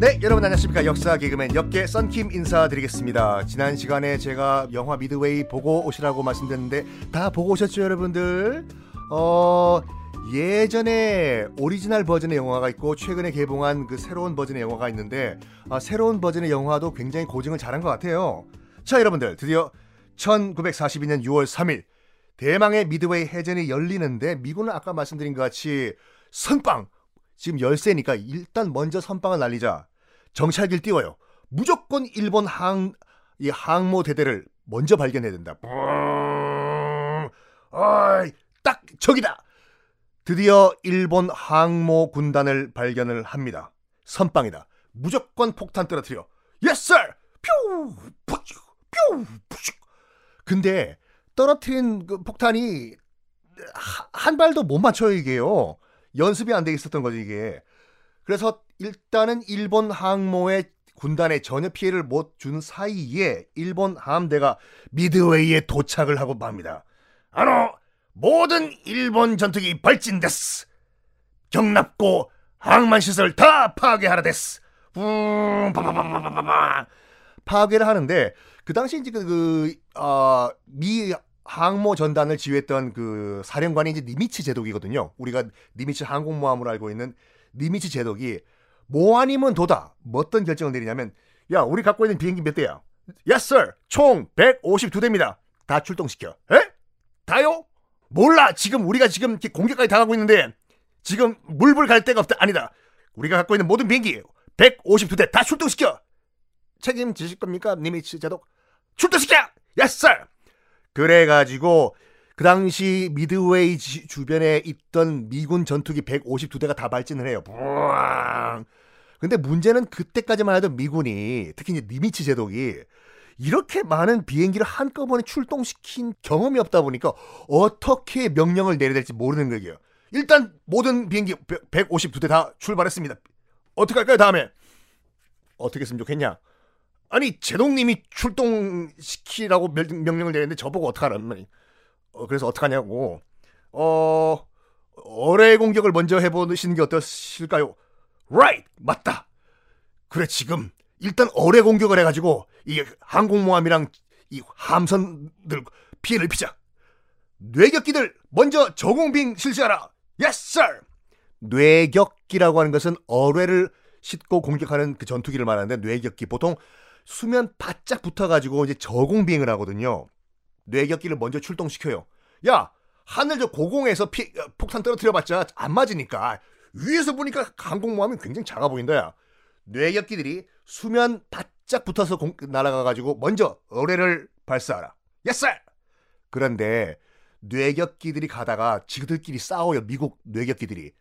네, 여러분 안녕하십니까. 역사 개그맨 역개 썬킴 인사드리겠습니다. 지난 시간에 제가 영화 미드웨이 보고 오시라고 말씀드렸는데 다 보고 오셨죠, 여러분들? 어, 예전에 오리지널 버전의 영화가 있고 최근에 개봉한 그 새로운 버전의 영화가 있는데 아, 새로운 버전의 영화도 굉장히 고증을 잘한 것 같아요. 자, 여러분들 드디어 1942년 6월 3일 대망의 미드웨이 해전이 열리는데 미군은 아까 말씀드린 것 같이 선빵 지금 열세니까 일단 먼저 선빵을 날리자. 정찰기를 띄워요. 무조건 일본 항, 이 항모 대대를 먼저 발견해야 된다. 어이, 딱 저기다. 드디어 일본 항모 군단을 발견을 합니다. 선빵이다. 무조건 폭탄 떨어뜨려. Yes, sir. 뾰, 푸슈, 뾰, 푸슈. 근데 떨어뜨린 그 폭탄이 한 발도 못 맞춰요 이게요. 연습이 안 돼 있었던 거죠 이게. 그래서 일단은 일본 항모의 군단에 전혀 피해를 못 준 사이에 일본 함대가 미드웨이에 도착을 하고 맙니다. 아노 모든 일본 전투기 발진됐스. 경납고 항만 시설 다 파괴하라 됐스. 음, 파괴를 하는데 그 당시 이제 그, 그 어, 미 항모 전단을 지휘했던 그 사령관이 이제 니미츠 제독이거든요. 우리가 니미츠 항공모함으로 알고 있는 니미츠 제독이 뭐 아니면 도다. 뭐 어떤 결정을 내리냐면 야, 우리 갖고 있는 비행기 몇 대야? Yes, sir. 총 152대입니다. 다 출동시켜. 에? 다요? 몰라. 지금 우리가 지금 이렇게 공격까지 당하고 있는데 지금 물불 갈 데가 없다. 아니다. 우리가 갖고 있는 모든 비행기 152대 다 출동시켜. 책임지실 겁니까? 니미츠 제독. 출동시켜! Yes, sir. 그래가지고 그 당시 미드웨이 주변에 있던 미군 전투기 152대가 다 발진을 해요. 부앙. 근데 문제는 그때까지만 해도 미군이 특히 이제 니미츠 제독이 이렇게 많은 비행기를 한꺼번에 출동시킨 경험이 없다 보니까 어떻게 명령을 내려야 될지 모르는 거예요. 일단 모든 비행기 152대 다 출발했습니다. 어떻게 할까요 다음에? 어떻게 했으면 좋겠냐? 아니 제동님이 출동시키라고 명 령을 내렸는데 저보고 어떡하라는 어, 그래서 어떡하냐고 어 어뢰 공격을 먼저 해보시는 게 어떠실까요? Right 맞다. 그래 지금 일단 어뢰 공격을 해가지고 이 항공모함이랑 이 함선들 피해를 입히자. 뇌격기들 먼저 저공빙 실시하라. Yes sir. 뇌격기라고 하는 것은 어뢰를 싣고 공격하는 그 전투기를 말하는데 뇌격기 보통 수면 바짝 붙어가지고 이제 저공 비행을 하거든요. 뇌격기를 먼저 출동시켜요. 야 하늘 저 고공에서 피, 어, 폭탄 떨어뜨려봤자 안 맞으니까 위에서 보니까 항공모함이 굉장히 작아 보인다. 야 뇌격기들이 수면 바짝 붙어서 공, 날아가가지고 먼저 어뢰를 발사하라. Yes! 그런데 뇌격기들이 가다가 지그들끼리 싸워요. 미국 뇌격기들이.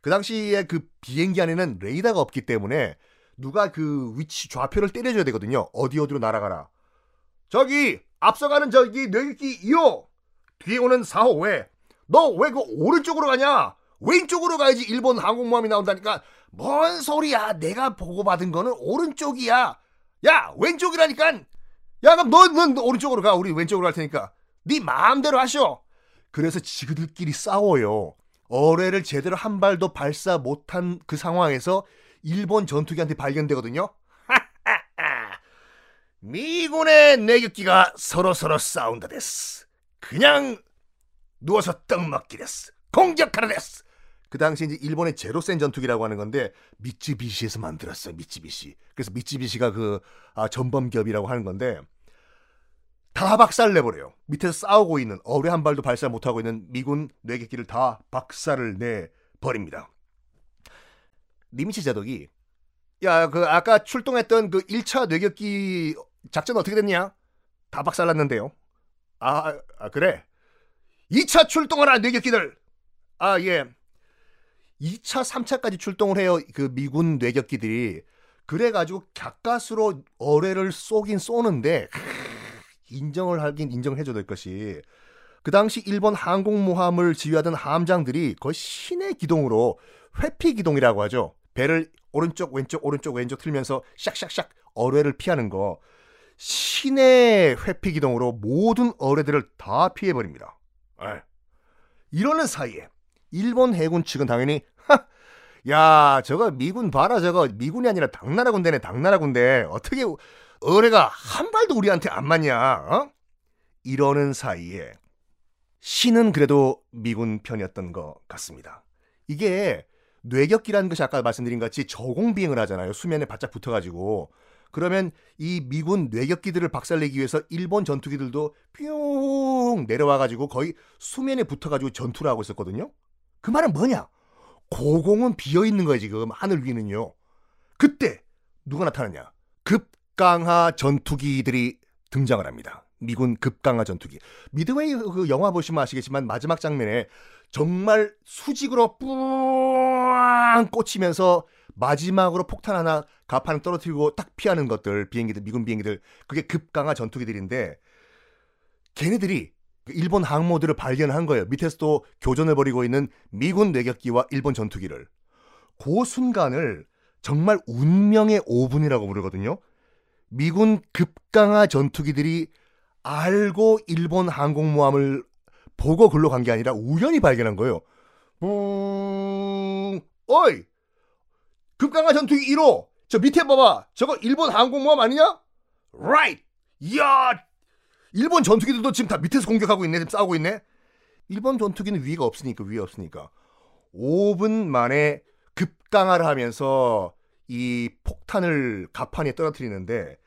그 당시에 그 비행기 안에는 레이더가 없기 때문에 누가 그 위치 좌표를 때려줘야 되거든요. 어디 어디로 날아가라. 저기 앞서가는 저기 뇌격기 2호. 뒤에 오는 4호 왜? 너 왜 그 오른쪽으로 가냐? 왼쪽으로 가야지 일본 항공모함이 나온다니까. 뭔 소리야? 내가 보고받은 거는 오른쪽이야. 야 왼쪽이라니까. 야 그럼 넌, 넌 오른쪽으로 가. 우리 왼쪽으로 갈 테니까. 네 마음대로 하셔 그래서 지그들끼리 싸워요. 어뢰를 제대로 한 발도 발사 못한 그 상황에서 일본 전투기한테 발견되거든요. 미군의 내격기가 서로서로 싸운다 됐스. 그냥 누워서 떡 먹기 됐스. 공격하라 됐스. 그 당시 이제 일본의 제로센 전투기라고 하는 건데 미쯔비시에서 만들었어요. 미쯔비시. 그래서 미쯔비시가 그 아, 전범기업이라고 하는 건데 다 박살 내버려요. 밑에서 싸우고 있는 어뢰 한 발도 발사 못하고 있는 미군 뇌격기를 다 박살을 내 버립니다. 니미치 제독이 야 그 아까 출동했던 그 1차 뇌격기 작전 어떻게 됐냐? 다 박살났는데요. 아, 아 그래. 2차 출동하라 뇌격기들. 아 예. 2차, 3차까지 출동을 해요. 그 미군 뇌격기들이. 그래가지고 가까스로 어뢰를 쏘긴 쏘는데 인정을 하긴 인정을 해줘야 될 것이 그 당시 일본 항공모함을 지휘하던 함장들이 거의 신의 기동으로 회피 기동이라고 하죠. 배를 오른쪽 왼쪽 오른쪽 왼쪽 틀면서 샥샥샥 어뢰를 피하는 거 신의 회피 기동으로 모든 어뢰들을 다 피해 버립니다. 예. 이러는 사이에 일본 해군 측은 당연히 하, 야 저거 미군 봐라 저거 미군이 아니라 당나라 군대네 당나라 군대 어떻게 어뢰가 한 발도 우리한테 안 맞냐 어? 이러는 사이에 신은 그래도 미군 편이었던 것 같습니다. 이게 뇌격기라는 것이 아까 말씀드린 같이 저공 비행을 하잖아요. 수면에 바짝 붙어가지고 그러면 이 미군 뇌격기들을 박살내기 위해서 일본 전투기들도 뿅 내려와가지고 거의 수면에 붙어가지고 전투를 하고 있었거든요. 그 말은 뭐냐? 고공은 비어 있는 거예요 지금 하늘 위는요. 그때 누가 나타나냐? 급강하 전투기들이 등장을 합니다. 미군 급강하 전투기. 미드웨이 그 영화 보시면 아시겠지만 마지막 장면에 정말 수직으로 뿌앙 꽂히면서 마지막으로 폭탄 하나 가판을 떨어뜨리고 딱 피하는 것들 비행기들 미군 비행기들 그게 급강하 전투기들인데 걔네들이 그 일본 항모들을 발견한 거예요. 밑에서도 교전을 벌이고 있는 미군 뇌격기와 일본 전투기를. 그 순간을 정말 운명의 5분이라고 부르거든요. 미군 급강하 전투기들이 알고 일본 항공모함을 보고 글로 간 게 아니라 우연히 발견한 거예요. 음, 어이! 급강하 전투기 1호! 저 밑에 봐봐! 저거 일본 항공모함 아니냐? Right! 이야! 일본 전투기들도 지금 다 밑에서 공격하고 있네. 지금 싸우고 있네. 일본 전투기는 위가 없으니까, 위에 없으니까. 5분 만에 급강하를 하면서 이 폭탄을 가판에 떨어뜨리는데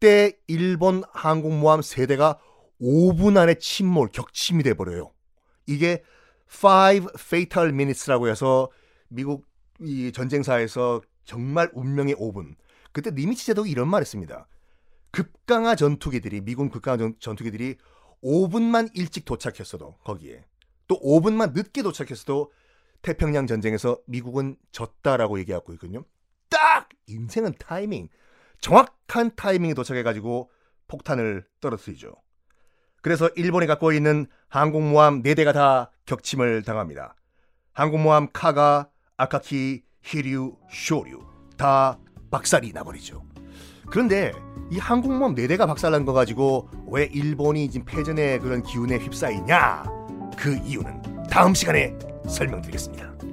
그때 일본 항공모함 세대가 5분 안에 침몰, 격침이 돼버려요. 이게 5 fatal minutes라고 해서 미국 이 전쟁사에서 정말 운명의 5분. 그때 니미치 제독이 이런 말 했습니다. 급강하 전투기들이, 미군 급강하 전, 전투기들이 5분만 일찍 도착했어도, 거기에. 또 5분만 늦게 도착했어도 태평양 전쟁에서 미국은 졌다라고 얘기하고 있거든요. 딱! 인생은 타이밍. 정확한 타이밍에 도착해가지고 폭탄을 떨어뜨리죠. 그래서 일본이 갖고 있는 항공모함 4대가 다 격침을 당합니다. 항공모함 카가, 아카키, 히류, 쇼류 다 박살이 나버리죠. 그런데 이 항공모함 4대가 박살난 거 가지고 왜 일본이 지금 패전의 그런 기운에 휩싸이냐? 그 이유는 다음 시간에 설명드리겠습니다.